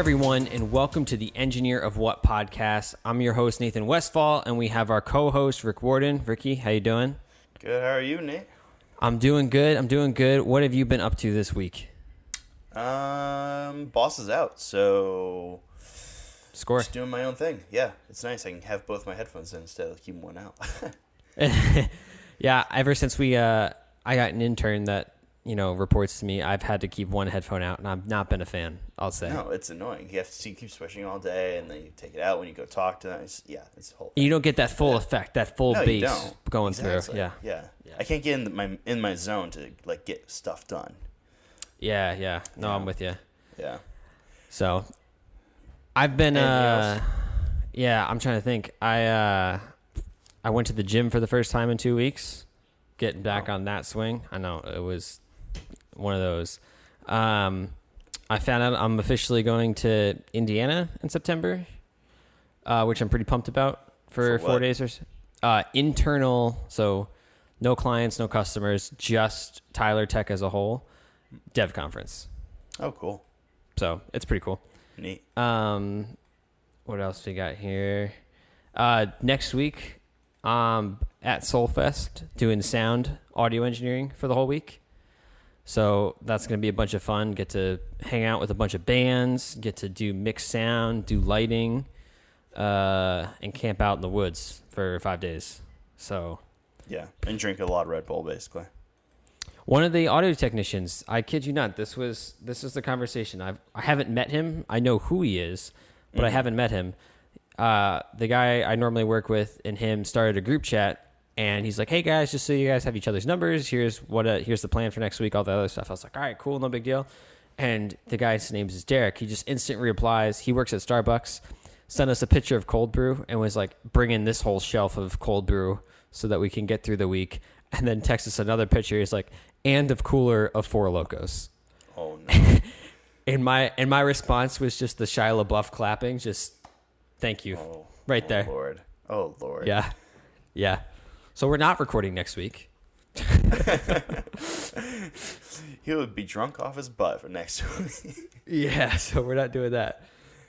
everyone, and welcome to the Engineer of What podcast. I'm your host Nathan Westfall, and we have our co-host Rick Warden. Ricky, how you doing? Good. How are you, Nate? I'm doing good. I'm doing good. What have you been up to this week? Um, boss is out, so Score. just doing my own thing. Yeah, it's nice. I can have both my headphones in instead of keeping one out. yeah, ever since we uh, I got an intern that you know reports to me, I've had to keep one headphone out, and I've not been a fan. I'll say. no, it's annoying. You have to see, keep switching all day, and then you take it out when you go talk to them. It's, yeah, it's a whole. You don't get that full effect, that full no, bass don't. going through. Yeah. yeah, Yeah. I can't get in the, my in my zone to like get stuff done. Yeah, yeah. No, Yeah. I'm with you. Yeah. So, I've been. Anything Uh, else? yeah, I'm trying to think. I uh, I went to the gym for the first time in two weeks. Getting back Oh. on that swing. I know it was one of those. Um, I found out I'm officially going to Indiana in September, uh, which I'm pretty pumped about for, For four what? days or so. Uh, internal, so no clients, no customers, just Tyler Tech as a whole, dev conference. Oh, cool. So it's pretty cool. Neat. Um, what else we got here? Uh, next week, um, at Soulfest, doing sound audio engineering for the whole week. So that's gonna be a bunch of fun. Get to hang out with a bunch of bands. Get to do mixed sound, do lighting, uh, and camp out in the woods for five days. So Yeah, and drink a lot of Red Bull, basically. One of the audio technicians, I kid you not, this was this is the conversation. I've I haven't met him. I know who he is, but I haven't met him. Uh, the guy I normally work with and him started a group chat, and he's like, "Hey guys, just so you guys have each other's numbers, here's what uh, here's the plan for next week, all the other stuff." I was like, "All right, cool, no big deal." And the guy's name is Derek. He just instant replies. He works at Starbucks. Sent us a picture of cold brew and was like, "Bring in this whole shelf of cold brew so that we can get through the week." And then text us another picture. He's like, "And of cooler of Four Lokos." Oh no. And my and my response was just the Shia LaBeouf clapping. Just thank you, Oh, right oh, there. Lord. Oh Lord. Yeah, yeah. So we're not recording next week. He would be drunk off his butt for next week. Yeah, so we're not doing that.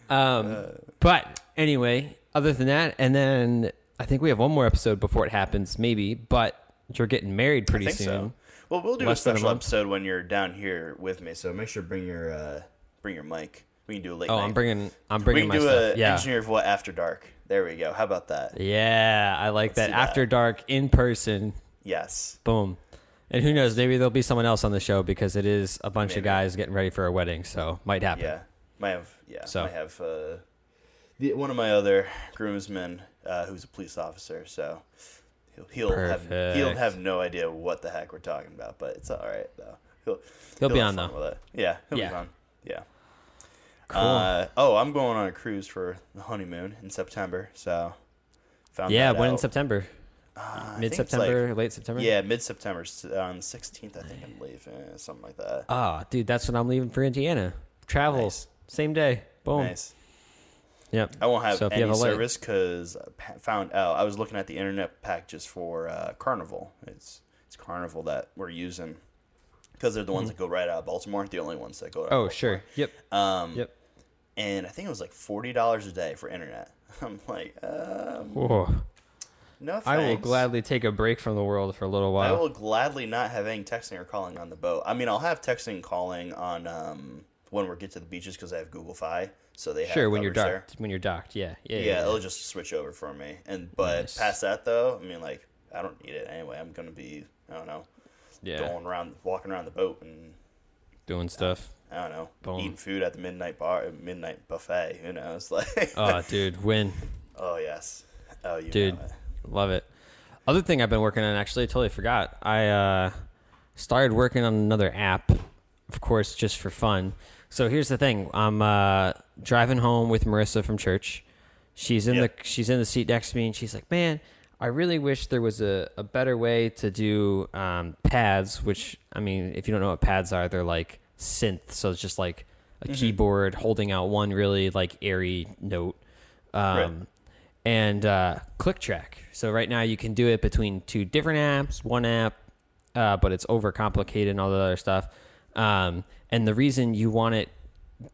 Um, but anyway, other than that, and then I think we have one more episode before it happens, maybe. But you're getting married pretty soon. so. Well, we'll do Less a than a special episode when you're down here with me. So make sure to bring your uh, bring your mic. We can do a late Oh, night. I'm bringing I'm we bringing can my do stuff. a Yeah, engineer of what after dark. There we go. How about that? yeah, I like that. After dark in person. Yes. Boom. And who knows? Maybe there'll be someone else on the show because it is a bunch of guys getting ready for a wedding, so might happen. Yeah. Might have. Yeah. So. Might have. Uh, the, one of my other groomsmen, uh, who's a police officer, so he'll he'll have he'll have no idea what the heck we're talking about, but it's all right though. He'll He'll be on, though. Yeah. He'll Yeah. be fun. Yeah. Cool. Uh, oh, I'm going on a cruise for the honeymoon in September. So, found yeah, when in. September? Uh, mid September, like- late September? yeah, mid September on the 16th. I think I'm leaving, something like that. Oh, dude, that's when I'm leaving for Indiana. Travels Nice. Same day. Boom. Nice. Yep. I won't have So any have service because I found out I was looking at the internet packages for uh, Carnival. It's it's Carnival that we're using because they're the ones that go right out of Baltimore. The only ones that go. Out of Mm-hmm. Oh, Baltimore. sure. Yep. Um, Yep. And I think it was like forty dollars a day for internet. I'm like, um, Whoa. no. Thanks. I will gladly take a break from the world for a little while. I will gladly not have any texting or calling on the boat. I mean, I'll have texting and calling on um, when we get to the beaches because I have Google Fi, so they have Sure, when you're coverage there. docked. When you're docked, yeah, yeah, Yeah, yeah. it'll just switch over for me. And but Nice. past that though, I mean, like I don't need it anyway. I'm gonna be I don't know yeah. going around, walking around the boat, and Doing stuff. I don't know Boom. eating food at the midnight bar, midnight buffet. You know, it's like Oh, dude, win, oh yes, oh you dude, it. love it. Other thing I've been working on, actually, I totally forgot. I uh, started working on another app, of course, just for fun. So here's the thing: I'm uh, driving home with Marissa from church. She's in Yep. the she's in the seat next to me, and she's like, "Man, I really wish there was a, a better way to do um, pads." Which I mean, if you don't know what pads are, they're like synth, so it's just like a keyboard holding out one really like airy note. Um, Right. and uh, click track. So right now you can do it between two different apps, one app, uh, but it's overcomplicated and all the other stuff. Um, and the reason you want it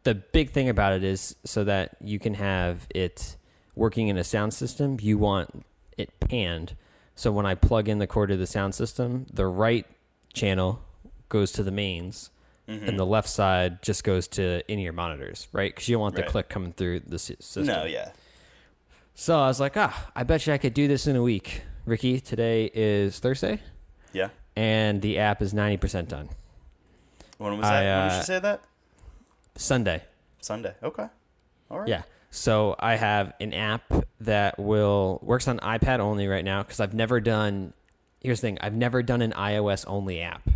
the big thing about it is so that you can have it working in a sound system, you want it panned. So when I plug in the cord to the sound system, the right channel goes to the mains, Mm-hmm. and the left side just goes to in ear monitors, right? Because you don't want the Right. click coming through the sy- system. No, yeah. So I was like, ah, I bet you I could do this in a week. Ricky, today is Thursday, Yeah. and the app is 90% done. When was I, that? when did uh, you say that? Sunday. Sunday. Okay. All right. Yeah. So I have an app that will works on iPad only right now because I've never done. Here's the thing: I've never done an iOS only app.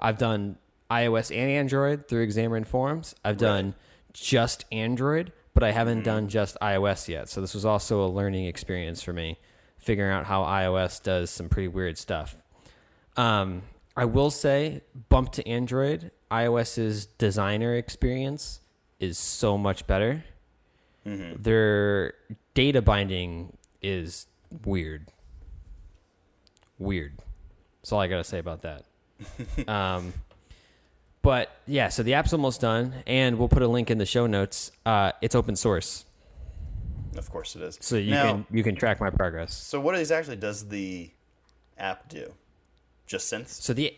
I've done iOS and Android through Xamarin Forms. I've done just Android, but I haven't done just iOS yet. So this was also a learning experience for me, figuring out how iOS does some pretty weird stuff. Um, I will say, bump to Android, iOS's designer experience is so much better. Their data binding is weird. Weird. That's all I got to say about that. um, but yeah, so the app's almost done, and we'll put a link in the show notes. Uh, it's open source, Of course it is. so you now, can you can track my progress. So what exactly does the app do? Just synths? So the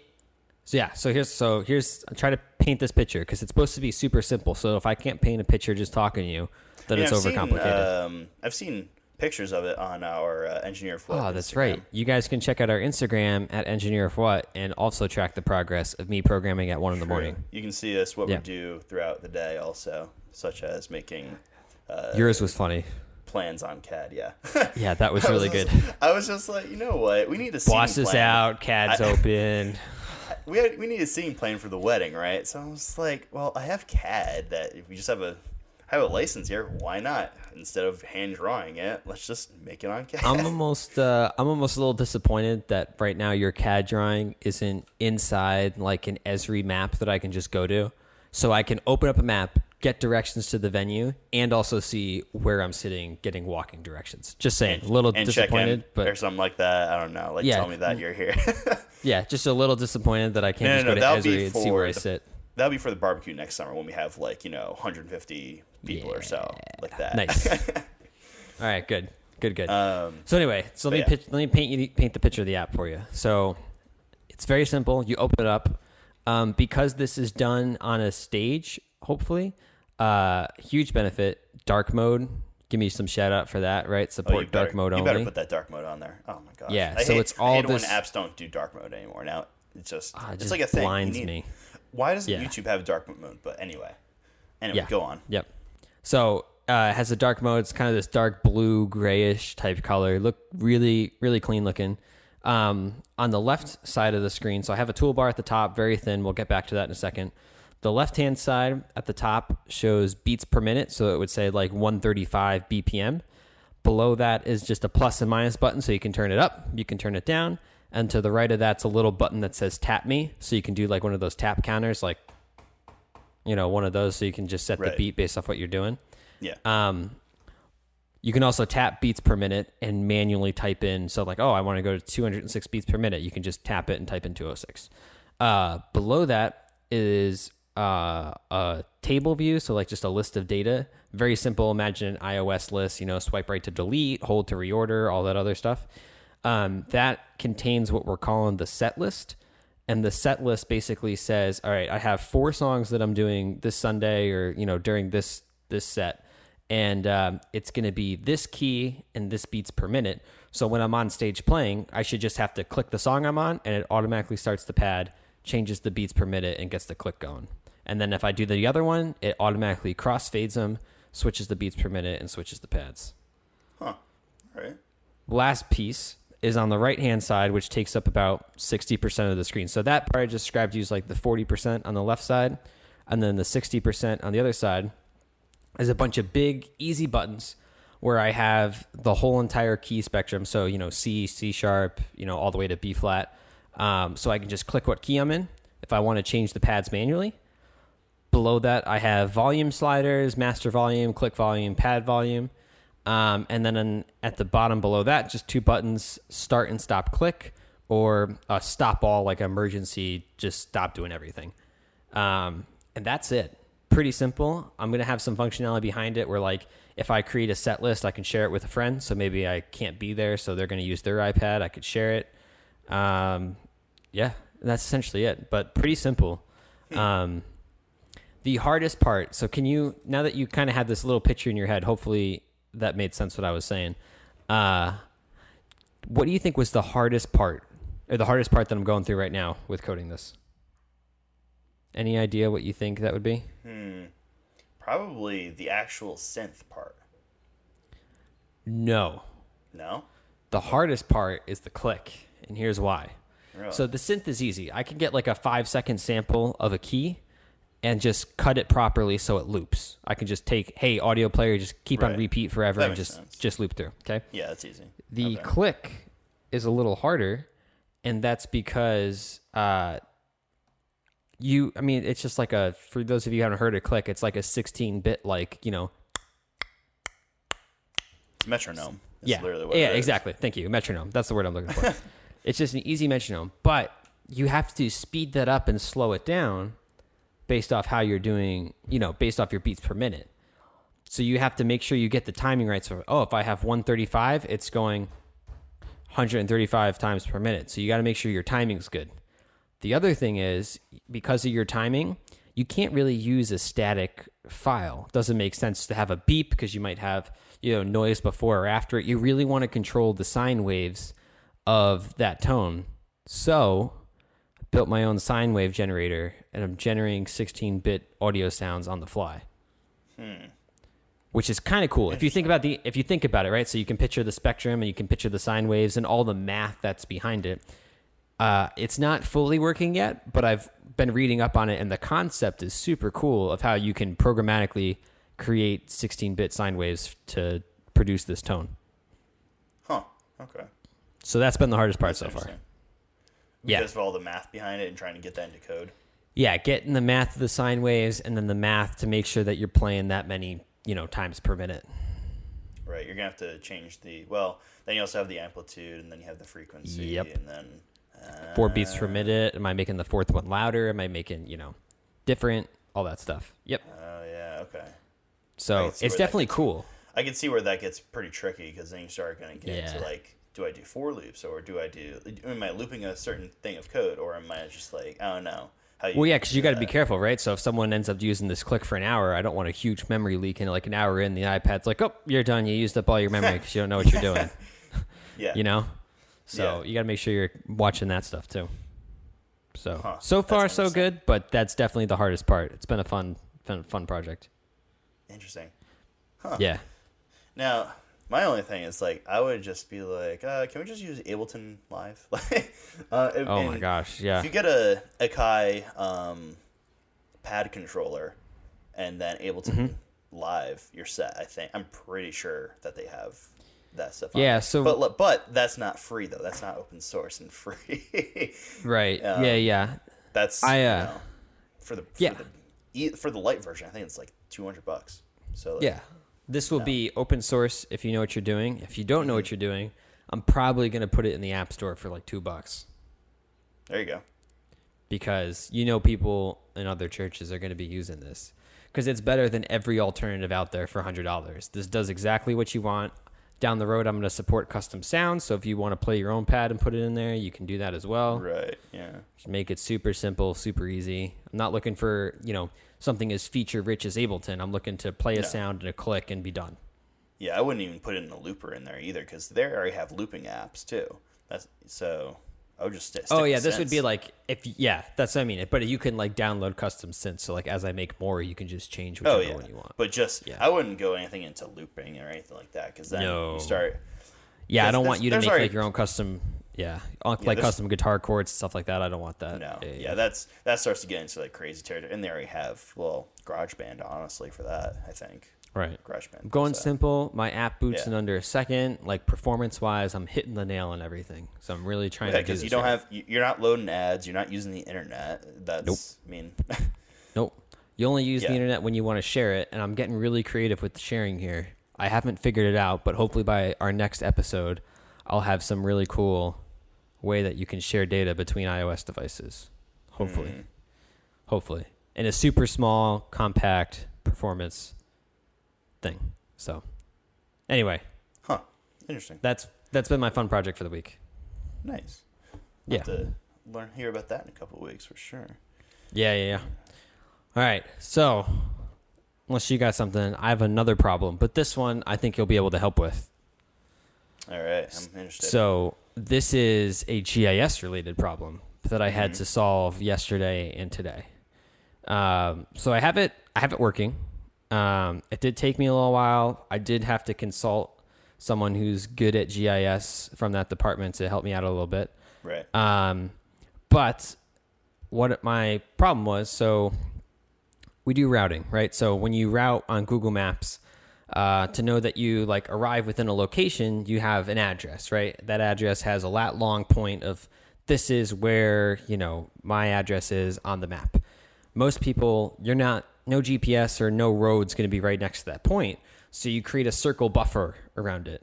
so yeah, so here's so here's I try to paint this picture because it's supposed to be super simple. So if I can't paint a picture just talking to you, then it's I've seen, overcomplicated. um, I've seen pictures of it on our uh, engineer flow. Oh, that's right. You guys can check out our Instagram at Engineer of What and also track the progress of me programming at one in the morning. You can see us what Yeah. we do throughout the day, also, such as making uh, Yours was funny. plans on CAD. Yeah, Yeah, that was really just- good. I was just like, you know what? We need a Boss is out, CAD's I- open. We had, we need a scene plan for the wedding, right? So I was like, well, I have CAD. That if we just have a have a license here, why not? Instead of hand drawing it, let's just make it on CAD. I'm almost uh, I'm almost a little disappointed that right now your CAD drawing isn't inside like an Esri map that I can just go to, so I can open up a map, get directions to the venue, and also see where I'm sitting, getting walking directions. Just saying, a little disappointed, but or something like that. I don't know. Like Yeah. tell me that you're here. yeah, just a little disappointed that I can't No, just no, go no, to Esri and see where I sit. That'll be for the barbecue next summer when we have like you know 150 people or so like that. Nice. All right, good, good, good. um, So anyway, so let me yeah. pitch, let me paint you paint the picture of the app for you. So it's very simple. You open it up um, because this is done on a stage. Hopefully, uh, huge benefit. Dark mode. Give me some shout out for that. Right, oh, support you better, dark mode you only. You better put that dark mode on there. Oh my gosh. Yeah, I so hate, it's I all hate it this- when apps don't do dark mode anymore. Now it's just Ah, it it's just like a thing. Blinds need- me. Why doesn't Yeah. YouTube have dark mode? But anyway, anyway, Yeah. go on. Yep. So uh, it has a dark mode. It's kind of this dark blue, grayish type color. Look really, really clean looking. Um, on the left side of the screen, so I have a toolbar at the top, very thin. We'll get back to that in a second. The left hand side at the top shows beats per minute, so it would say like 135 BPM. Below that is just a plus and minus button, so you can turn it up, you can turn it down. And to the right of that's a little button that says tap me, so you can do like one of those tap counters, like you know, one of those, so you can just set the beat based off what you're doing. Yeah. Um, you can also tap beats per minute and manually type in. So, like, oh, I want to go to 206 beats per minute. You can just tap it and type in 206. Uh, below that is uh, a table view. So, like, just a list of data. Very simple. Imagine an iOS list, you know, swipe right to delete, hold to reorder, all that other stuff. Um, that contains what we're calling the set list. And the set list basically says, all right, I have four songs that I'm doing this Sunday or, you know, during this this set and um, it's going to be this key and this beats per minute. So when I'm on stage playing, I should just have to click the song I'm on, and it automatically starts the pad, changes the beats per minute, and gets the click going. And then if I do the other one, it automatically crossfades them, switches the beats per minute, and switches the pads. Huh. All right. Last piece is on the right hand side, which takes up about 60% of the screen. So that part I just described to you is like the 40% on the left side, and then the 60% on the other side is a bunch of big, easy buttons where I have the whole entire key spectrum. So, you know, C, C sharp, you know, all the way to B flat. Um, so I can just click what key I'm in if I want to change the pads manually. Below that, I have volume sliders, master volume, click volume, pad volume. Um, and then in, at the bottom below that, just two buttons start and stop click, or uh, stop all like emergency, just stop doing everything. Um, and that's it. pretty simple. I'm gonna have some functionality behind it where like if I create a set list, I can share it with a friend. So maybe I can't be there, so they're gonna use their iPad. I could share it. Um, yeah, that's essentially it. But pretty simple. Um, the hardest part. So can you now that you kind of have this little picture in your head? Hopefully that made sense what I was saying. Uh, what do you think was the hardest part, or the hardest part that I'm going through right now with coding this? Any idea what you think that would be? Hmm. Probably the actual synth part. No. No? The hardest part is the click, and here's why. Really? So the synth is easy. I can get like a five second sample of a key and just cut it properly so it loops. I can just take, hey, audio player, just keep on repeat forever That and just sense. just loop through. Okay. yeah, that's easy. The Okay. click is a little harder, and that's because uh, you. I mean, it's just like a. For those of you who haven't heard a click, it's like a 16 bit, like you know. It's metronome. That's yeah. literally what yeah. it is. Exactly. Thank you. Metronome. That's the word I'm looking for. it's just an easy metronome, but you have to speed that up and slow it down based off how you're doing. You know, based off your beats per minute. So you have to make sure you get the timing right. So, oh, if I have 135, it's going 135 times per minute. So you got to make sure your timing's good. The other thing is because of your timing, you can't really use a static file. It doesn't make sense to have a beep because you might have, you know, noise before or after it. You really want to control the sine waves of that tone. So, I built my own sine wave generator and I'm generating 16-bit audio sounds on the fly which is kind of cool. If you think about the if you think about it, right? So you can picture the spectrum and you can picture the sine waves and all the math that's behind it. Uh, it's not fully working yet, but I've been reading up on it, and the concept is super cool of how you can programmatically create 16-bit sine waves to produce this tone. Huh. Okay. So that's been the hardest part That's so far. interesting. Yeah. Because of all the math behind it and trying to get that into code. Yeah, getting the math of the sine waves and then the math to make sure that you're playing that many, you know, times per minute. Right. You're gonna have to change the well. Then you also have the amplitude, and then you have the frequency, Yep. and then uh, Four beats per minute. Am I making the fourth one louder? Am I making, you know, different? All that stuff. Yep. Oh yeah. Okay. So it's definitely gets- cool. I can see where that gets pretty tricky because then you start going to get Yeah. into like, do I do four loops or do I do? Am I looping a certain thing of code or am I just like, oh know how you? Well, yeah, because you got to be uh, careful, right? So if someone ends up using this click for an hour, I don't want a huge memory leak, and like an hour in, the iPad's like, "Oh, you're done. You used up all your memory because you don't know what you're doing." Yeah. you know. So Yeah. you got to make sure you're watching that stuff too. So Huh, so far so good, but that's definitely the hardest part. It's been a fun fun, fun project. Interesting. Huh. Yeah. Now, my only thing is like, I would just be like, uh, can we just use Ableton Live? Uh, and- Oh my gosh. Yeah. If you get a Akai um, pad controller and then Ableton Mm-hmm. Live, you're set. I think I'm pretty sure that they have that stuff. Yeah, so- but but that's not free though. That's not open source and free. Right. Um, yeah. Yeah. that's I, you uh, know, for the for yeah. the for the light version. I think it's like two hundred bucks. So like, Yeah. This will be open source if you know what you're doing. If you don't know what mm-hmm. you're doing, I'm probably going to put it in the App Store for like two bucks there you go. because you know people in other churches are going to be using this because it's better than every alternative out there for $100. This does exactly what you want. Down the road, I'm going to support custom sounds. So if you want to play your own pad and put it in there, you can do that as well. Right. Yeah. Just make it super simple, super easy. I'm not looking for, you know, something as feature rich as Ableton. I'm looking to play a No. sound and a click and be done. Yeah, I wouldn't even put in a looper in there either because they already have looping apps too. That's so. I would just st- oh, stick Oh yeah, this would be like if yeah, that's what I mean. But you can like download custom synths. So like as I make more, you can just change oh, whichever Oh yeah, one you want. but just Yeah. I wouldn't go anything into looping or anything like that because then No. you start. Yeah, I don't want you to make already- like your own custom. Yeah, like there's- custom guitar chords stuff like that. I don't want that. No, yeah, that's that starts to get into like crazy territory, and they already have well GarageBand honestly for that. I think right. GarageBand. I'm going so. simple. My app boots Yeah. in under a second. Like performance wise, I'm hitting the nail on everything. So I'm really trying Yeah, to do because this you don't right. have you- you're not loading ads, you're not using the internet. That's Nope. I mean, Nope. You only use the internet when you want to share it, and I'm getting really creative with the sharing here. I haven't figured it out, but hopefully by our next episode, I'll have some really cool way that you can share data between iOS devices. Hopefully. Hmm. Hopefully. in a super small, compact performance thing. So, anyway, Huh. Interesting. that's that's been my fun project for the week. Nice. Yeah. Have to learn hear about that in a couple of weeks for sure. Yeah, yeah, yeah. All right. So, unless you got something, I have another problem, but this one I think you'll be able to help with. All right. I'm interested. So, this is a GIS related problem that I had to solve yesterday and today. Um, so I have it. I have it working. Um, it did take me a little while. I did have to consult someone who's good at GIS from that department to help me out a little bit. right. Um, but what my problem was, so we do routing, right? So when you route on Google Maps, uh, to know that you like arrive within a location, you have an address, right? That address has a lat long point of this is where you know my address is on the map. Most people, you're not no GPS or no roads going to be right next to that point, so you create a circle buffer around it.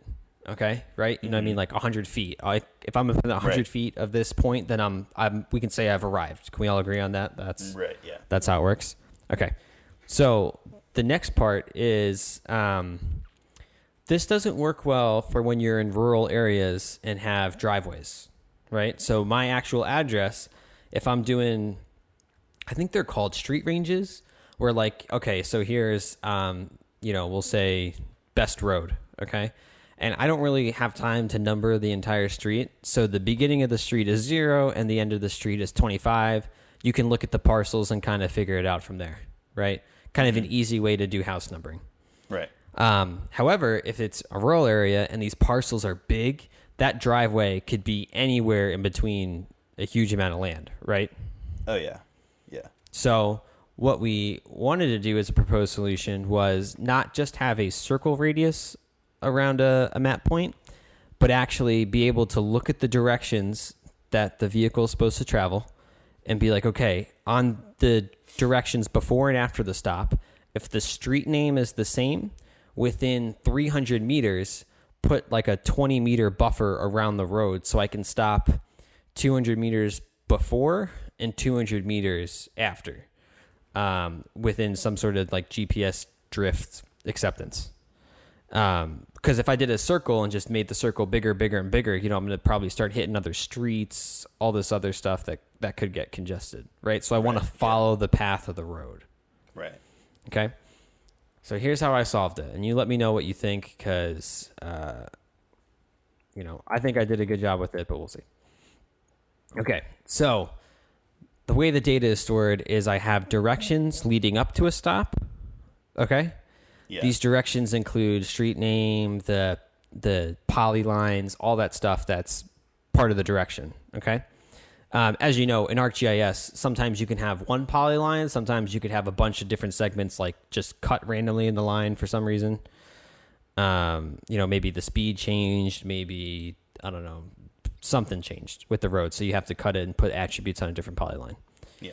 Okay, right? You know what I mean? Like 100 feet. I, if I'm within 100 Right. feet of this point, then I'm, I'm. We can say I've arrived. Can we all agree on that? That's right. Yeah. that's how it works. Okay. So the next part is um, this doesn't work well for when you're in rural areas and have driveways, right? So my actual address, if I'm doing, I think they're called street ranges, where like, okay, so here's, um, you know, we'll say Best Road, okay? And I don't really have time to number the entire street. So the beginning of the street is zero and the end of the street is 25. You can look at the parcels and kind of figure it out from there, right? Kind of an easy way to do house numbering. Right. Um, however, if it's a rural area and these parcels are big, that driveway could be anywhere in between a huge amount of land, right? Oh yeah. Yeah. So, what we wanted to do as a proposed solution was not just have a circle radius around a, a map point, but actually be able to look at the directions that the vehicle is supposed to travel and be like, okay, on the directions before and after the stop, if the street name is the same, within 300 meters, put like a 20 meter buffer around the road so I can stop 200 meters before and 200 meters after um, within some sort of like GPS drift acceptance. Um Because if I did a circle and just made the circle bigger, bigger, and bigger, you know, I'm going to probably start hitting other streets, all this other stuff that that could get congested, right? So I want to Right, yeah. follow the path of the road. Right. Okay. So here's how I solved it, and you let me know what you think, because uh, you know I think I did a good job with it, but we'll see. Okay, so the way the data is stored is I have directions leading up to a stop. Okay, Yeah. these directions include street name, the the polylines, all that stuff that's part of the direction. Okay. Um, as you know, in ArcGIS, sometimes you can have one polyline, sometimes you could have a bunch of different segments, like just cut randomly in the line for some reason. Um, you know, maybe the speed changed, maybe I don't know, something changed with the road, so you have to cut it and put attributes on a different polyline. yeah.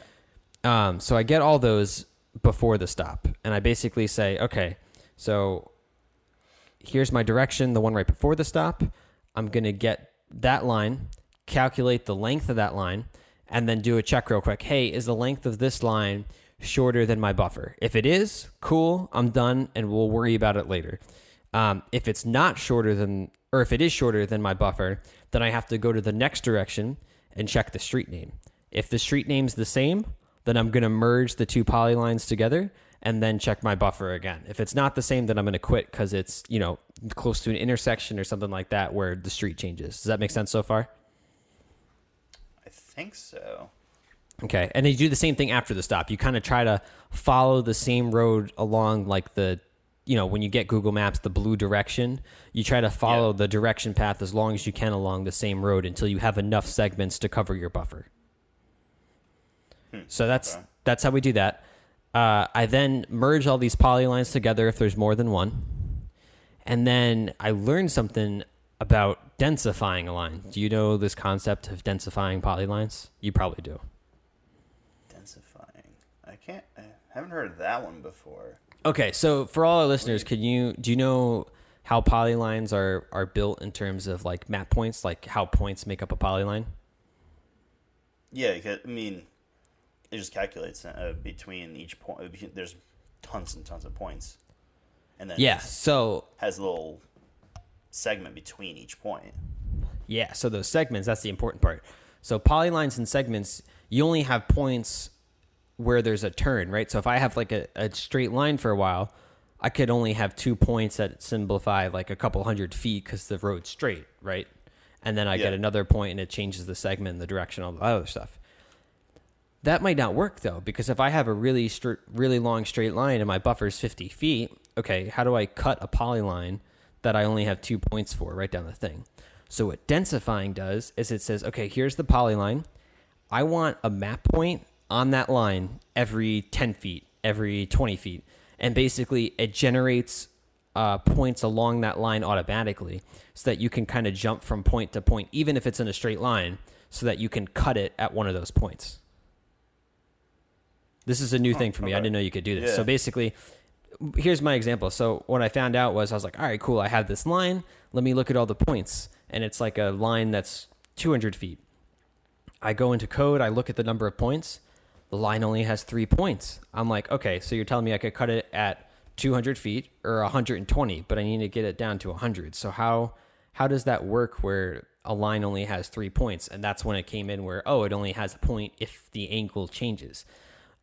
Um, so I get all those before the stop, and I basically say, okay, so here's my direction, the one right before the stop. I'm gonna get that line, calculate the length of that line, and then do a check real quick. Hey, is the length of this line shorter than my buffer? If it is, cool, I'm done, and we'll worry about it later. Um, if it's not shorter than, or if it is shorter than my buffer, then I have to go to the next direction and check the street name. If the street name's the same, then I'm going to merge the two polylines together and then check my buffer again. If it's not the same, then I'm going to quit because it's, you know, close to an intersection or something like that where the street changes. Does that make sense so far? I think so. Okay. And then you do the same thing after the stop. You kind of try to follow the same road along like the you know, when you get Google Maps the blue direction, you try to follow Yeah. the direction path as long as you can along the same road until you have enough segments to cover your buffer. So that's okay. that's how we do that. Uh, I then merge all these polylines together if there's more than one, and then I learned something about densifying a line. Do you know this concept of densifying polylines? You probably do. Densifying. I can't. I haven't heard of that one before. Okay, so for all our listeners, can you do you know how polylines are are built in terms of like map points, like how points make up a polyline? Yeah, I mean, it just calculates uh, between each point. There's tons and tons of points, and then Yeah. So has a little segment between each point. Yeah, so those segments, that's the important part. So polylines and segments, you only have points where there's a turn, right? So if I have like a, a straight line for a while, I could only have two points that simplify like a couple hundred feet because the road's straight, right? And then I get another point and it changes the segment and the direction, all the other stuff. That might not work though, because if I have a really str- really long straight line and my buffer is 50 feet, okay, how do I cut a polyline that I only have two points for right down the thing? So what densifying does is it says, okay, here's the polyline. I want a map point on that line every 10 feet, every 20 feet. And basically, it generates uh, points along that line automatically so that you can kind of jump from point to point, even if it's in a straight line, so that you can cut it at one of those points. This is a new thing for me. I didn't know you could do this. Yeah. So basically, here's my example. So what I found out was I was like, all right, cool. I have this line. Let me look at all the points, and it's like a line that's 200 feet. I go into code. I look at the number of points. The line only has three points. I'm like, okay, so you're telling me I could cut it at 200 feet or 120, but I need to get it down to 100. So how how does that work where a line only has three points? And that's when it came in where oh, it only has a point if the angle changes.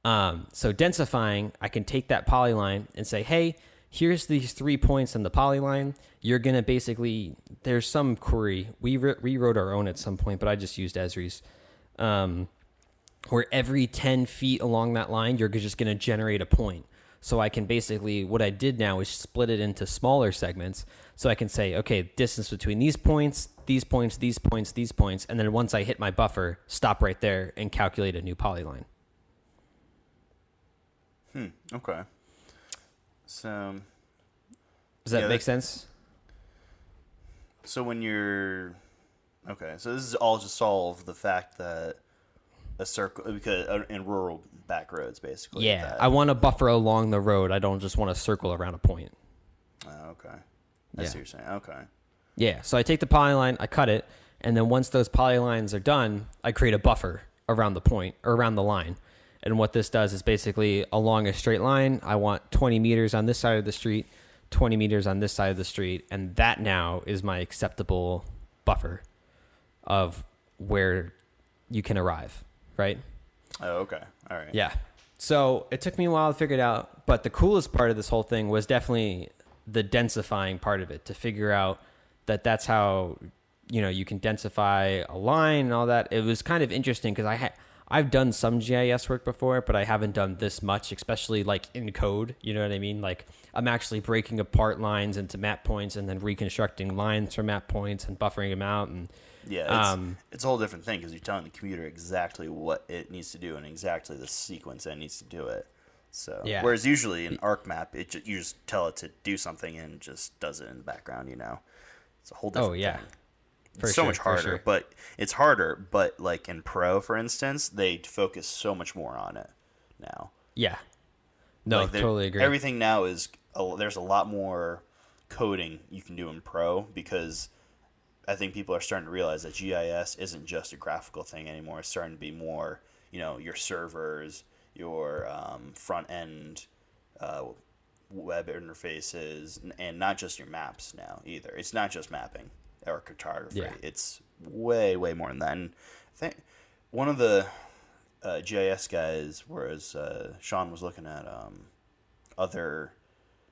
Um, so densifying, I can take that polyline and say, hey, here's these three points in the polyline. You're gonna basically there's some query we re- rewrote our own at some point, but I just used Esri's. Um, where every 10 feet along that line, you're just going to generate a point. So I can basically, what I did now is split it into smaller segments. So I can say, okay, distance between these points, these points, these points, these points. And then once I hit my buffer, stop right there and calculate a new polyline. Hmm. Okay. So, Does that Yeah, make sense? so when you're okay, so this is all to solve the fact that a circle because uh, in rural back roads, basically. Yeah. that- I want a buffer along the road. I don't just want to circle around a point. Oh, okay. I Yeah. what you're saying. Okay. Yeah. So I take the polyline, I cut it, and then once those polylines are done, I create a buffer around the point or around the line. And what this does is basically along a straight line, I want 20 meters on this side of the street, 20 meters on this side of the street, and that now is my acceptable buffer of where you can arrive, right? Oh, okay. All right. Yeah. So it took me a while to figure it out, but the coolest part of this whole thing was definitely the densifying part of it to figure out that that's how you know you can densify a line and all that. It was kind of interesting because I had I've done some GIS work before, but I haven't done this much, especially like in code. You know what I mean? Like I'm actually breaking apart lines into map points and then reconstructing lines from map points and buffering them out and Yeah, it's, Um, it's a whole different thing because you're telling the computer exactly what it needs to do and exactly the sequence it needs to do it. So, Yeah. whereas usually in ArcMap, it ju- you just tell it to do something and just does it in the background. You know, it's a whole different. Oh, yeah. thing. For It's so sure, much harder, sure. but it's harder. But like in Pro, for instance, they focus so much more on it now. yeah. No, Like, totally agree. Everything now is a, there's a lot more coding you can do in Pro because I think people are starting to realize that GIS isn't just a graphical thing anymore. It's starting to be more, you know, your servers, your um, front end uh, web interfaces, and not just your maps now either. It's not just mapping or cartography. Yeah. It's way, way more than that. And I think one of the uh, GIS guys, whereas uh, Sean was looking at um, other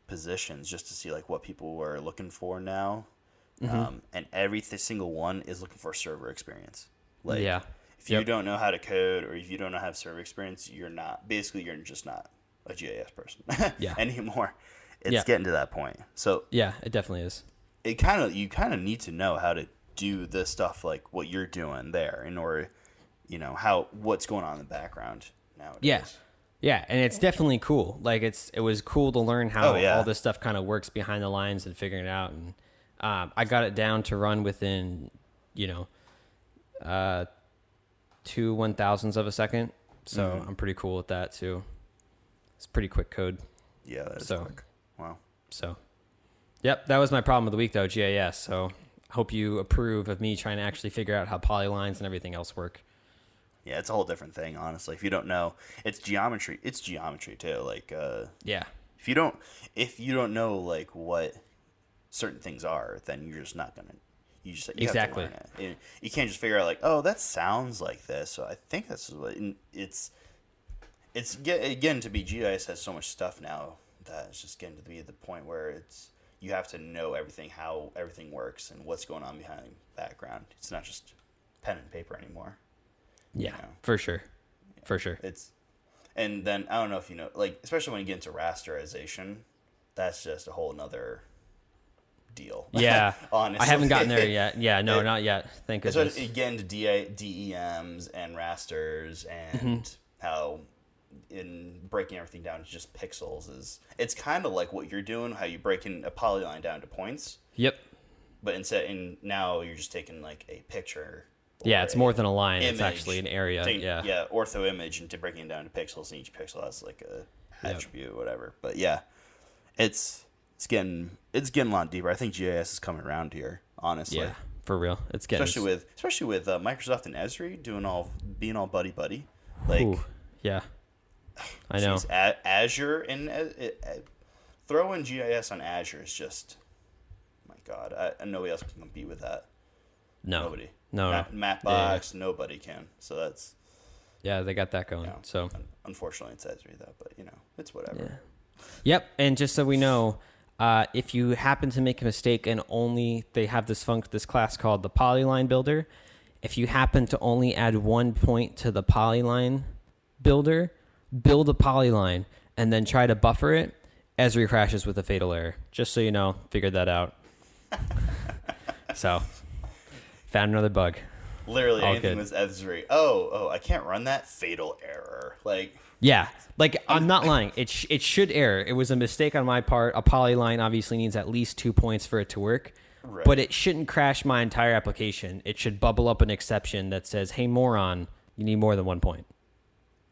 positions just to see like what people were looking for now, Mm-hmm. um, and every th- single one is looking for server experience. Like, yeah. if you don't know how to code or if you don't have server experience, you're not basically you're just not a GIS person Yeah. anymore. It's Yeah. getting to that point. So Yeah, it definitely is. it kind of you kind of need to know how to do the stuff like what you're doing there in order, you know how what's going on in the background nowadays. Yeah. Yeah, and it's definitely cool. Like it's it was cool to learn how Oh, yeah. all this stuff kind of works behind the lines and figuring it out. And um, I got it down to run within, you know, uh, two one thousandths of a second. So Mm-hmm. I'm pretty cool with that too. It's pretty quick code. Yeah, that is So- quick. Wow. So, yep, that was my problem of the week though, GIS. So hope you approve of me trying to actually figure out how polylines and everything else work. yeah, it's a whole different thing. Honestly, if you don't know, it's geometry. It's geometry too. Like, uh, Yeah. if you don't, if you don't know like what certain things are, then you're just not gonna. You just you Exactly. Have to learn it. You- You can't just figure out like, oh, that sounds like this. So I think that's what and it's. It's again to be GIS has so much stuff now that it's just getting to be the point where it's you have to know everything how everything works and what's going on behind the background. It's not just pen and paper anymore. Yeah. know. For sure. For sure. It's and then I don't know if you know like especially when you get into rasterization, that's just a whole nother deal. Yeah. honestly, I haven't gotten there yet. Yeah, no, It- not yet. Thank So again to DA, DEMs and rasters and Mm-hmm. how in breaking everything down to just pixels is it's kind of like what you're doing how you break in a polyline down to points Yep. but instead in now you're just taking like a picture Yeah, it's more than a line. It's actually an area. thing- yeah. yeah ortho image into breaking it down to pixels and each pixel has like a Yep. attribute or whatever but yeah it's it's getting it's getting a lot deeper i think gis is coming around here honestly Yeah. For real. It's getting especially with especially with uh, Microsoft and Esri doing all being all buddy buddy. Like, Ooh, yeah. I know. geez, A- Azure and uh, uh, throw in GIS on Azure is just my God. I, and nobody else can compete with that. No. Nobody. No. Ma- no. Mapbox, nobody can. So that's Yeah, they got that going. you know, So un- unfortunately it's Esri though. But you know, it's whatever. Yeah. Yep, and just so we know, uh, if you happen to make a mistake and only they have this func this class called the polyline builder, if you happen to only add one point to the polyline builder, build a polyline and then try to buffer it, Esri crashes with a fatal error. Just so you know, figured that out. so, found another bug. Literally All anything good. was Esri. Oh, oh, I can't run that fatal error. Like, Yeah, like I'm not lying. It sh- it should error. It was a mistake on my part. A polyline obviously needs at least two points for it to work, Right. but it shouldn't crash my entire application. It should bubble up an exception that says, "Hey, moron, you need more than one point."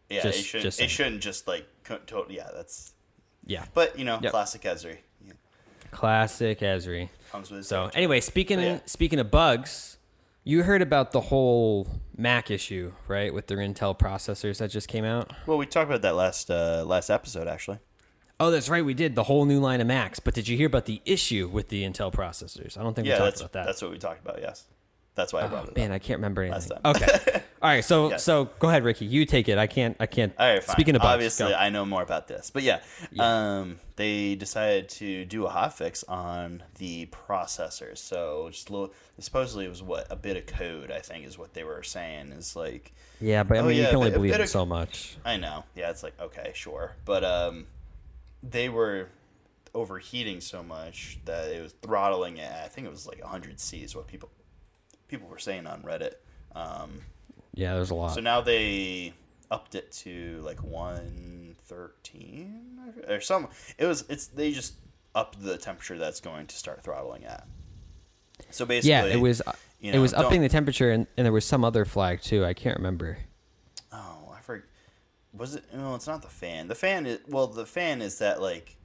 yeah, it shouldn't. just it shouldn't just like totally. yeah. That's Yeah, but you know, Yep. classic Esri yeah, classic Esri. So anyway, speaking yeah. speaking of bugs, you heard about the whole Mac issue, right, with their Intel processors that just came out. Well, we talked about that last uh, last episode actually. Oh, that's right, we did the whole new line of Macs. But did you hear about the issue with the Intel processors? I don't think Yeah, we talked about that. that's what we talked about. Yes, that's why I brought Oh, it man, up. I can't remember Last anything. time. Okay. All right. So Yeah. so go ahead, Ricky. You take it. I can't. I can't. All right, fine. Speaking of bugs, obviously, go. I know more about this, but yeah, um, they decided to do a hotfix on the processors. So just a little, supposedly it was what a bit of code. I think is what they were saying is like. yeah, but I Oh, mean, you can only but- believe it- so much. I know. Yeah, it's like okay, sure, but um, they were overheating so much that it was throttling it. I think it was like 100 C is what people people were saying on Reddit. Um, Yeah, there's a lot. so now they upped it to like 113 or some. It was it's they just upped the temperature that's going to start throttling at. So basically, yeah, it was. uh, you it was upping the temperature, and, and there was some other flag too. I can't remember. Oh, I forget. Was it? No, it's not the fan. The fan is well. The fan is that like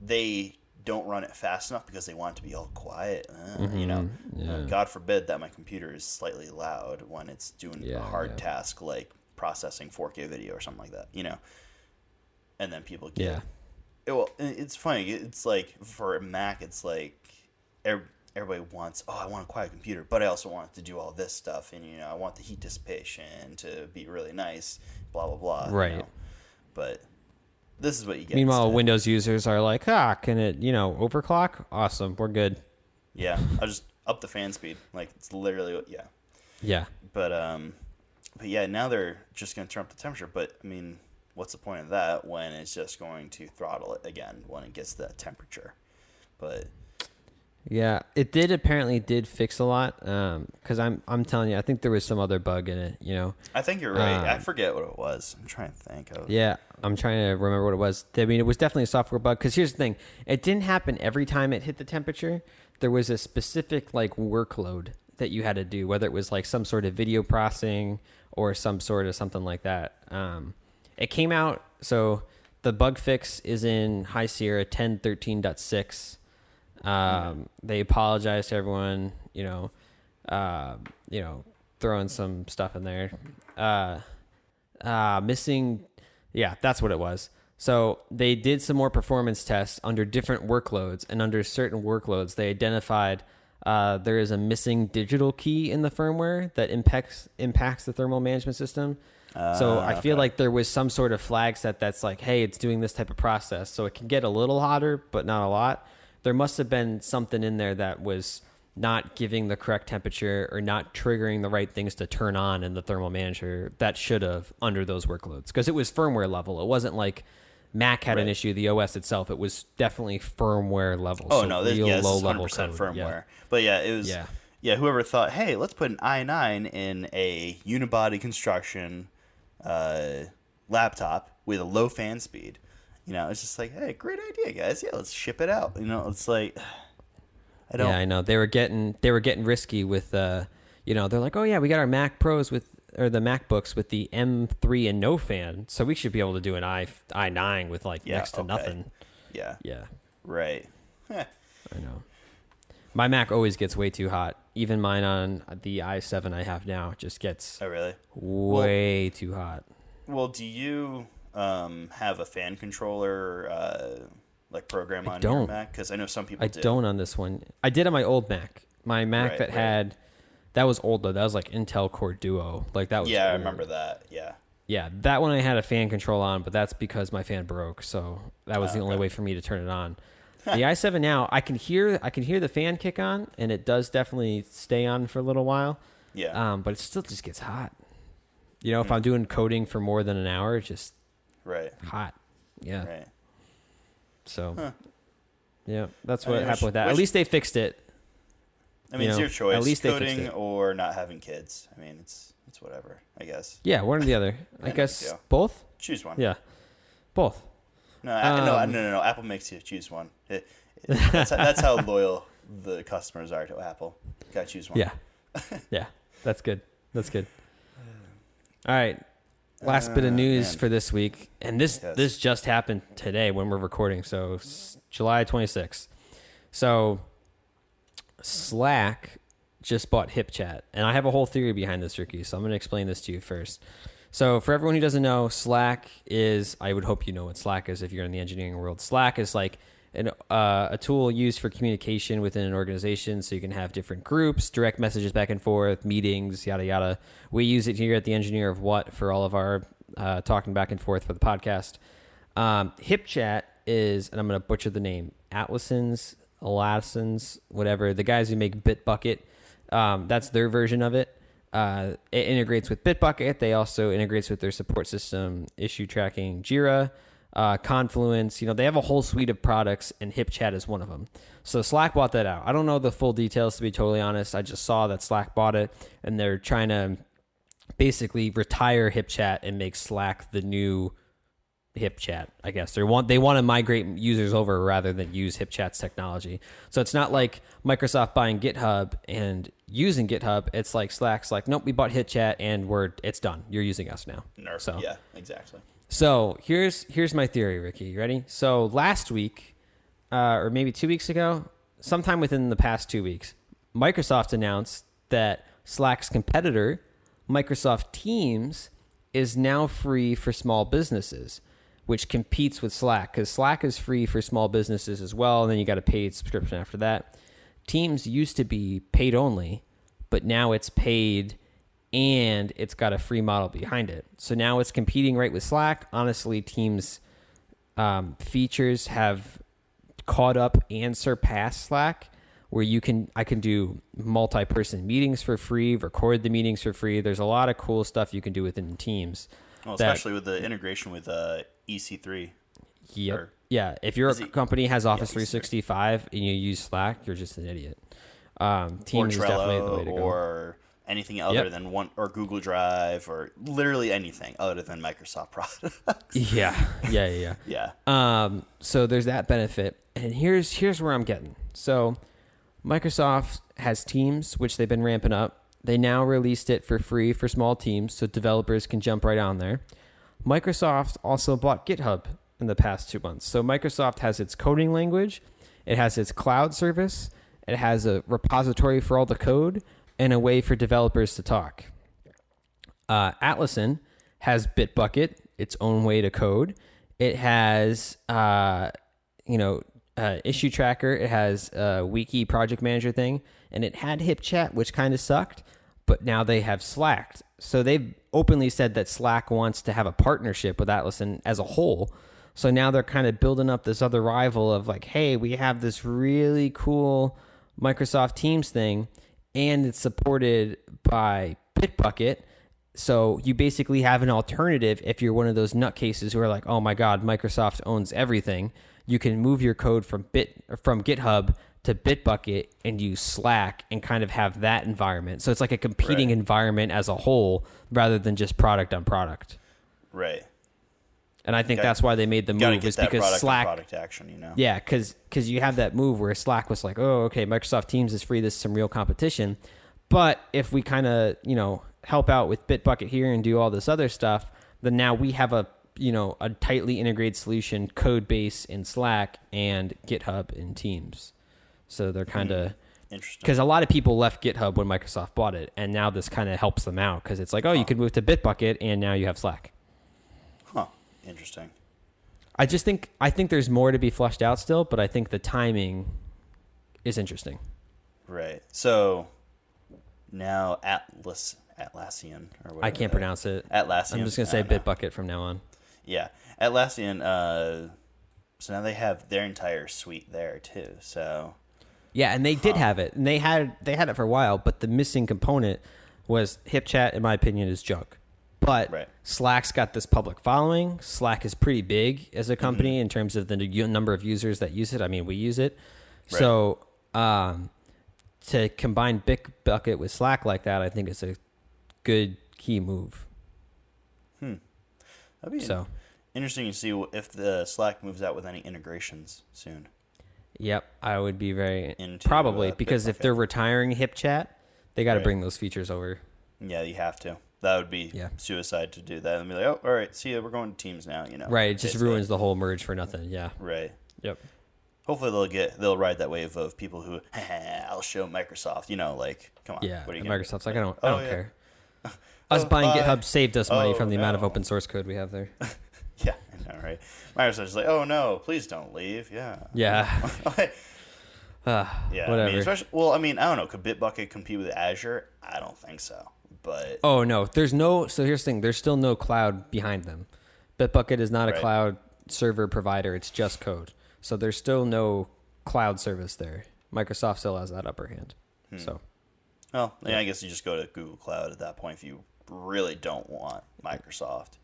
they don't run it fast enough because they want it to be all quiet. Uh, You know, Mm-hmm. Uh. God forbid that my computer is slightly loud when it's doing a hard yeah. task like processing 4K video or something like that. You know, and then people get. Yeah. It, well, it's funny. It's like for a Mac, it's like everybody wants. Oh, I want a quiet computer, but I also want it to do all this stuff, and you know, I want the heat dissipation to be really nice. Blah blah blah. you Right. know. But this is what you get. Meanwhile, instead. Windows users are like, ah, can it, you know, overclock? Awesome, we're good. Yeah, I'll just up the fan speed. Like it's literally what. Yeah. Yeah. But um, but yeah, now they're just going to turn up the temperature. But I mean, what's the point of that when it's just going to throttle it again when it gets that temperature? But Yeah, it did apparently did fix a lot. Um, because I'm I'm telling you, I think there was some other bug in it. You know. I think you're right. I Um, forget what it was. I'm trying to think of. Yeah, I'm trying to remember what it was. I mean, it was definitely a software bug. Because here's the thing: it didn't happen every time it hit the temperature. There was a specific like workload that you had to do, whether it was like some sort of video processing or some sort of something like that. Um, it came out so the bug fix is in High Sierra 10.13.6. Um, They apologized to everyone. You know, uh, you know, throwing some stuff in there. Uh, uh, missing, yeah, that's what it was. So they did some more performance tests under different workloads, and under certain workloads, they identified uh, there is a missing digital key in the firmware that impacts impacts the thermal management system. so Ah, I feel okay. like there was some sort of flag set that's like, hey, it's doing this type of process, so it can get a little hotter, but not a lot. There must have been something in there that was not giving the correct temperature or not triggering the right things to turn on in the thermal manager that should have under those workloads because it was firmware level. It wasn't like Mac had an issue, the OS itself. It was definitely firmware level. Oh so no, this, real yeah, low level 100% code. firmware. Yeah. But yeah, it was Yeah. yeah. Whoever thought, hey, let's put an i9 in a unibody construction uh, laptop with a low fan speed. You know, it's just like, hey, great idea, guys. Yeah, let's ship it out. You know, it's like, I don't. Yeah, I know. They were getting they were getting risky with uh you know, they're like, "Oh yeah, we got our Mac Pros with or the MacBooks with the M3 and no fan, so we should be able to do an i i9 with like Yeah, next to okay. nothing." Yeah, Yeah, right. I know. My Mac always gets way too hot. Even mine on the i7 I have now just gets Oh, really? way too hot. Well, do you um, have a fan controller uh, like program on your. Mac? Because I know some people I do. don't on this one. I did on my old Mac. My Mac Right, that right. had that was old though. That was like Intel Core Duo. Like that was Yeah, I remember that. Yeah. Yeah, that one I had a fan control on, but that's because my fan broke. So that was Ah, the only okay. way for me to turn it on. the i7 now, I can hear I can hear the fan kick on, and it does definitely stay on for a little while. Yeah. Um, but it still just gets hot. You know, if Hmm. I'm doing coding for more than an hour, it's just right. hot. Yeah. Right. So, Huh. yeah, that's I what mean, happened with that. At least they fixed it. I mean, You it's know, your choice. at least they fixed coding it. or not having kids. I mean, it's it's whatever. I guess. Yeah, one or the other. I guess both. Choose one. Yeah, both. No, I, no, Um, no, no, no. Apple makes you choose one. It, it- that's, that's how loyal the customers are to Apple. Got to choose one. Yeah. yeah. That's good. That's good. All right. Last bit of Uh, news man. for this week. And this Yes. this just happened today when we're recording. So July 26th. So Slack just bought HipChat. And I have a whole theory behind this, Ricky. So I'm going to explain this to you first. So for everyone who doesn't know, Slack is, I would hope you know what Slack is if you're in the engineering world. Slack is like an, uh, a tool used for communication within an organization. So you can have different groups, direct messages back and forth, meetings, yada, yada. We use it here at the Engineer of What for all of our uh, talking back and forth for the podcast. Um, HipChat is, and I'm going to butcher the name, Atlasons, Alasons, whatever. The guys who make Bitbucket, um, that's their version of it. Uh, it integrates with Bitbucket. They also integrates with their support system, issue tracking, Jira, uh, Confluence. You know, they have a whole suite of products, and HipChat is one of them. So Slack bought that out. I don't know the full details to be totally honest. I just saw that Slack bought it, and they're trying to basically retire HipChat and make Slack the new HipChat. I guess they want they want to migrate users over rather than use HipChat's technology. So it's not like Microsoft buying GitHub and using GitHub. It's like Slack's like, nope, we bought HipChat and we're it's done. You're using us now. Nerf. So Yeah, exactly. So here's here's my theory, Ricky. You ready? So last week, uh, or maybe two weeks ago, sometime within the past two weeks, Microsoft announced that Slack's competitor, Microsoft Teams, is now free for small businesses, which competes with Slack because Slack is free for small businesses as well, and then you got a paid subscription after that. Teams used to be paid only, but now it's paid and it's got a free model behind it. So now it's competing right with Slack. Honestly, Teams um, features have caught up and surpassed Slack, where you can I can do multi-person meetings for free, record the meetings for free. There's a lot of cool stuff you can do within Teams. Well, that- especially with the integration with uh, EC3. Yep. Or- yeah. If your it- company has Office yeah, 365 and you use Slack, you're just an idiot. Um, Teams is definitely the way to go. or anything other Yep. than one or Google Drive or literally anything other than Microsoft products. yeah. Yeah. Yeah. Yeah. yeah. Um, so there's that benefit, and here's here's where I'm getting. So Microsoft has Teams, which they've been ramping up. They now released it for free for small teams, so developers can jump right on there. Microsoft also bought GitHub in the past two months. So Microsoft has its coding language, it has its cloud service, it has a repository for all the code, and a way for developers to talk. Uh, Atlassian has Bitbucket, its own way to code. It has, uh, you know, uh, issue tracker. It has a wiki project manager thing, and it had HipChat, which kind of sucked. But now they have Slack. So they've openly said that Slack wants to have a partnership with Atlassian as a whole. So now they're kind of building up this other rival of like, hey, we have this really cool Microsoft Teams thing, and it's supported by Bitbucket. So you basically have an alternative if you're one of those nutcases who are like, "Oh my God, Microsoft owns everything." You can move your code from Bit from GitHub to Bitbucket and use Slack and kind of have that environment. So it's like a competing Right. environment as a whole rather than just product on product. Right. And I think Gotta- that's why they made the move is because Slack product action. You know. yeah, because cuz you have that move where Slack was like, oh, okay, Microsoft Teams is free. This is some real competition. But if we kind of, you know, help out with Bitbucket here and do all this other stuff, then now we have a, you know, a tightly integrated solution, code base in Slack and GitHub in Teams. So they're hmm. kind of Interesting. because a lot of people left GitHub when Microsoft bought it, and now this kind of helps them out because it's like, oh, you could move to Bitbucket, and now you have Slack. Huh. Interesting. I just think I think there's more to be flushed out still, but I think the timing is interesting. Right. So now Atlas Atlassian or whatever. I can't pronounce it. Atlassian. I'm just gonna say. Bitbucket from now on. Yeah, Atlassian. Uh, so now they have their entire suite there too. So Yeah, and they did have it, and they had they had it for a while, but the missing component was HipChat. In my opinion, is junk. But Right. Slack's got this public following. Slack is pretty big as a company in terms of the number of users that use it. I mean, we use it. Right. So um, to combine Bitbucket with Slack like that, I think it's a good key move. Hmm. That'd be So interesting to see if the Slack moves out with any integrations soon. Yep, I would be very Into, probably uh, because if they're retiring HipChat, they got to Right. bring those features over. Yeah, you have to. That would be Yeah. suicide to do that and be like, oh, all right, see ya, we're going to Teams now. You know, Right, it just basically. ruins the whole merge for nothing. Yeah. Right. Yep. Hopefully they'll get they'll ride that wave of people who I'll show Microsoft. You know, like come on, Yeah. What are you? Microsoft's like, I don't, I Oh, don't yeah. care. Us Oh, buying bye. GitHub saved us money Oh, from the amount of open source code we have there. Yeah, I know, right? Microsoft's like, oh no, please don't leave. Yeah. Yeah. Uh, yeah. I whatever. mean, especially, well, I mean, I don't know. Could Bitbucket compete with Azure? I don't think so. But oh no, there's no. So here's the thing: there's still no cloud behind them. Bitbucket is not a Right. cloud server provider; it's just code. So there's still no cloud service there. Microsoft still has that upper hand. Hmm. So well, yeah, I guess you just go to Google Cloud at that point if you really don't want Microsoft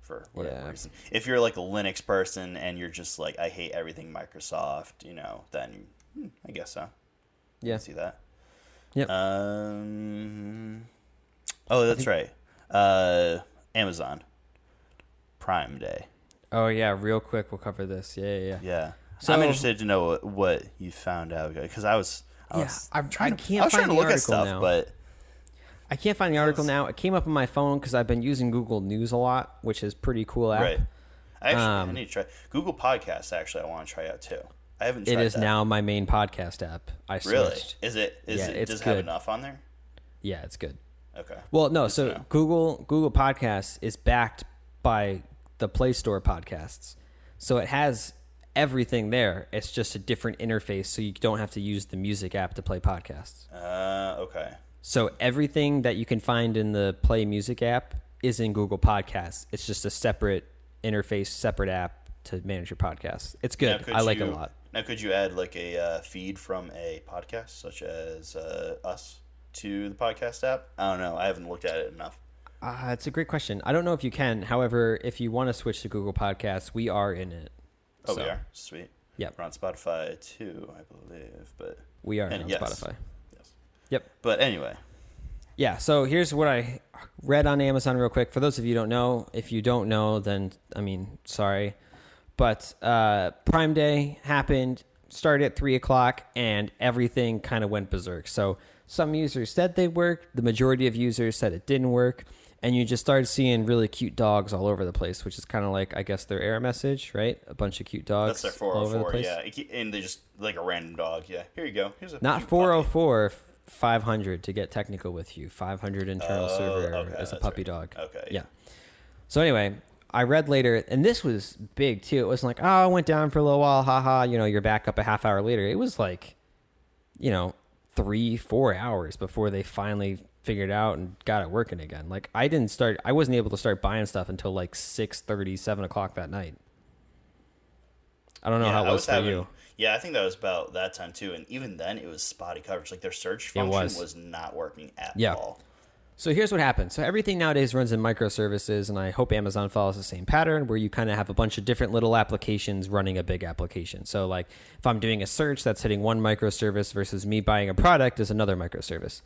for whatever Yeah. reason. If you're like a Linux person and you're just like, I hate everything Microsoft, you know, then hmm, I guess so. yeah, I see that. Yep. Um. Oh, that's right. Uh, Amazon Prime Day. oh yeah. Real quick, we'll cover this. Yeah, yeah. yeah. Yeah. So- I'm interested to know what, what you found out because I was. I Yeah, was I- I trying to, can't I was trying find to the look at article stuff, now. but I can't find the article now. It came up on my phone because I've been using Google News a lot, which is pretty cool app. right. I actually I Um, need to try Google Podcasts. Actually, I want to try out too. I haven't. It tried is that. now my main podcast app. I Really? switched. Is it? Is Yeah, it? it's does it have good. enough on there? Yeah, it's good. Okay. Well, no. So. Google Google Podcasts is backed by the Play Store podcasts, so it has everything there. It's just a different interface, so you don't have to use the music app to play podcasts. Uh. Okay. So everything that you can find in the Play Music app is in Google Podcasts. It's just a separate interface, separate app to manage your podcasts. It's good. I like it a lot. Now, could you add like a uh, feed from a podcast, such as uh, us, to the podcast app? I don't know. I haven't looked at it enough. Uh, it's a great question. I don't know if you can. However, if you want to switch to Google Podcasts, we are in it. Oh, So, we are sweet. Yep. We're on Spotify too, I believe. But We are And on yes. Spotify. yes. Yep. But anyway, Yeah. So here's what I read on Amazon real quick. For those of you who don't know, if you don't know, then I mean, sorry, but uh, Prime Day happened, started at three o'clock, and everything kind of went berserk. So some users said they worked. The majority of users said it didn't work. And you just started seeing really cute dogs all over the place, which is kind of like, I guess, their error message, right? A bunch of cute dogs that's their all over the 404. place. Yeah, and they just like a random dog. Yeah, here you go. Here's a Not cute puppy. 404. 500 to get technical with you. 500 internal Oh, server okay, as a puppy right. dog. Okay. Yeah. So anyway, I read later, and this was big too. It wasn't like, oh, I went down for a little while, haha. You know, you're back up a half hour later. It was like, you know, three, four hours before they finally figured out and got it working again. Like I didn't start, I wasn't able to start buying stuff until like 6 7 o'clock that night. I don't know how it I was, for having- you. Yeah, I think that was about that time too. And even then, it was spotty coverage. Like their search function was. not working at Yeah. all. So here's what happens. So everything nowadays runs in microservices, and I hope Amazon follows the same pattern where you kind of have a bunch of different little applications running a big application. So like if I'm doing a search, that's hitting one microservice versus me buying a product is another microservice.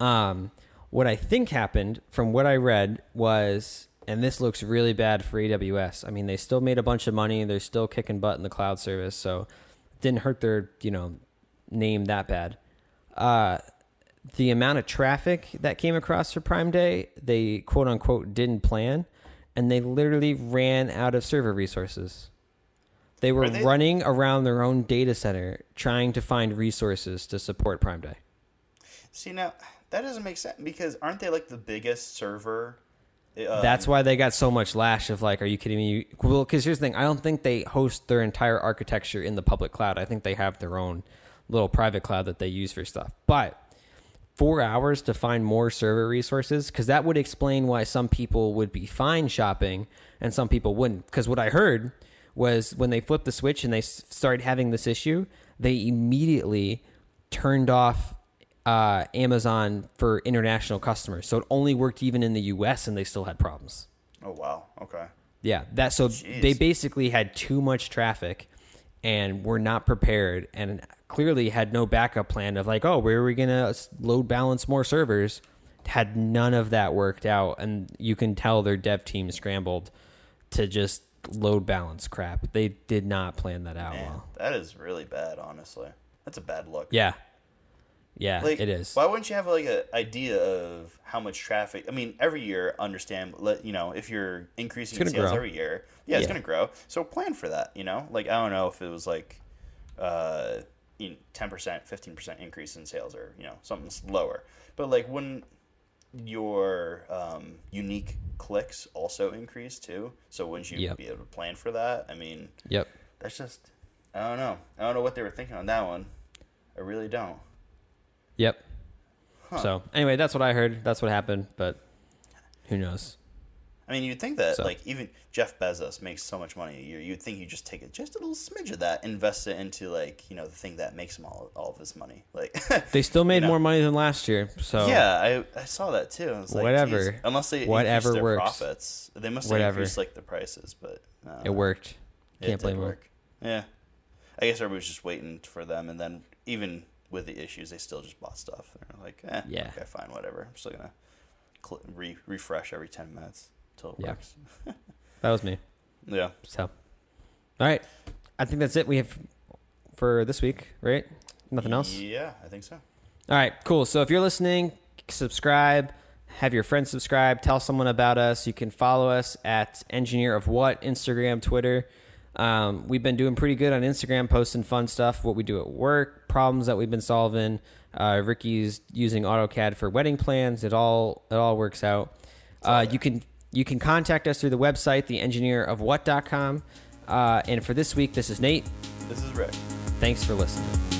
Um, what I think happened from what I read was, and this looks really bad for AWS. I mean, they still made a bunch of money. They're still kicking butt in the cloud service, so didn't hurt their you know name that bad. Uh, the amount of traffic that came across for Prime Day, they quote unquote didn't plan, and they literally ran out of server resources. They were they- running around their own data center trying to find resources to support Prime Day. See now, that doesn't make sense because aren't they like the biggest server? Uh, That's why they got so much lash of like, are you kidding me? Well, because here's the thing: I don't think they host their entire architecture in the public cloud. I think they have their own little private cloud that they use for stuff. But four hours to find more server resources, because that would explain why some people would be fine shopping and some people wouldn't. Because what I heard was when they flipped the switch and they s- started having this issue, they immediately turned off uh, Amazon for international customers. So it only worked even in the US and they still had problems. oh wow, okay. Yeah, that so Jeez. they basically had too much traffic and were not prepared and clearly had no backup plan of like, oh, where are we going to load balance more servers? Had none of that worked out and you can tell their dev team scrambled to just load balance crap. They did not plan that out Man, well. that is really bad. Honestly, that's a bad look. Yeah. Yeah, Like, it is. Why wouldn't you have like an idea of how much traffic? I mean, every year, understand. Let you know if you're increasing sales grow. every year. Yeah, it's Yeah. going to grow. So plan for that. You know, like I don't know if it was like, uh, you know, ten percent, fifteen percent increase in sales, or you know, something lower. But like wouldn't your um, unique clicks also increase too, so wouldn't you Yep. be able to plan for that? I mean, Yep. that's just I don't know. I don't know what they were thinking on that one. I really don't. Yep. Huh. So, anyway, that's what I heard. That's what happened, but who knows? I mean, you'd think that So- like even Jeff Bezos makes so much money a year. You'd think you just take it just a little smidge of that, invest it into like you know the thing that makes him all, all of his money. Like They still made know. more money than last year. So, yeah, I, I saw that too. I was like, Whatever. geez, unless they Whatever their works. profits, they must have Whatever. increased like the prices, but it worked. Can't did blame them. work. Yeah, I guess everybody was just waiting for them, and then even with the issues, they still just bought stuff. They're like, eh, Yeah. okay, fine, whatever. I'm still gonna re- refresh every ten minutes it Yeah. works. That was me. Yeah. So, all right. I think that's it we have for this week, right? Nothing else? Yeah, I think so. All right, cool. So if you're listening, subscribe, have your friends subscribe, tell someone about us. You can follow us at Engineer of What, Instagram, Twitter. Um, we've been doing pretty good on Instagram, posting fun stuff, what we do at work, problems that we've been solving. Uh, Ricky's using AutoCAD for wedding plans. It all it all works out. Uh, you can you can contact us through the website, theengineerofwhat.com. Uh, and for this week, this is Nate. This is Rick. Thanks for listening.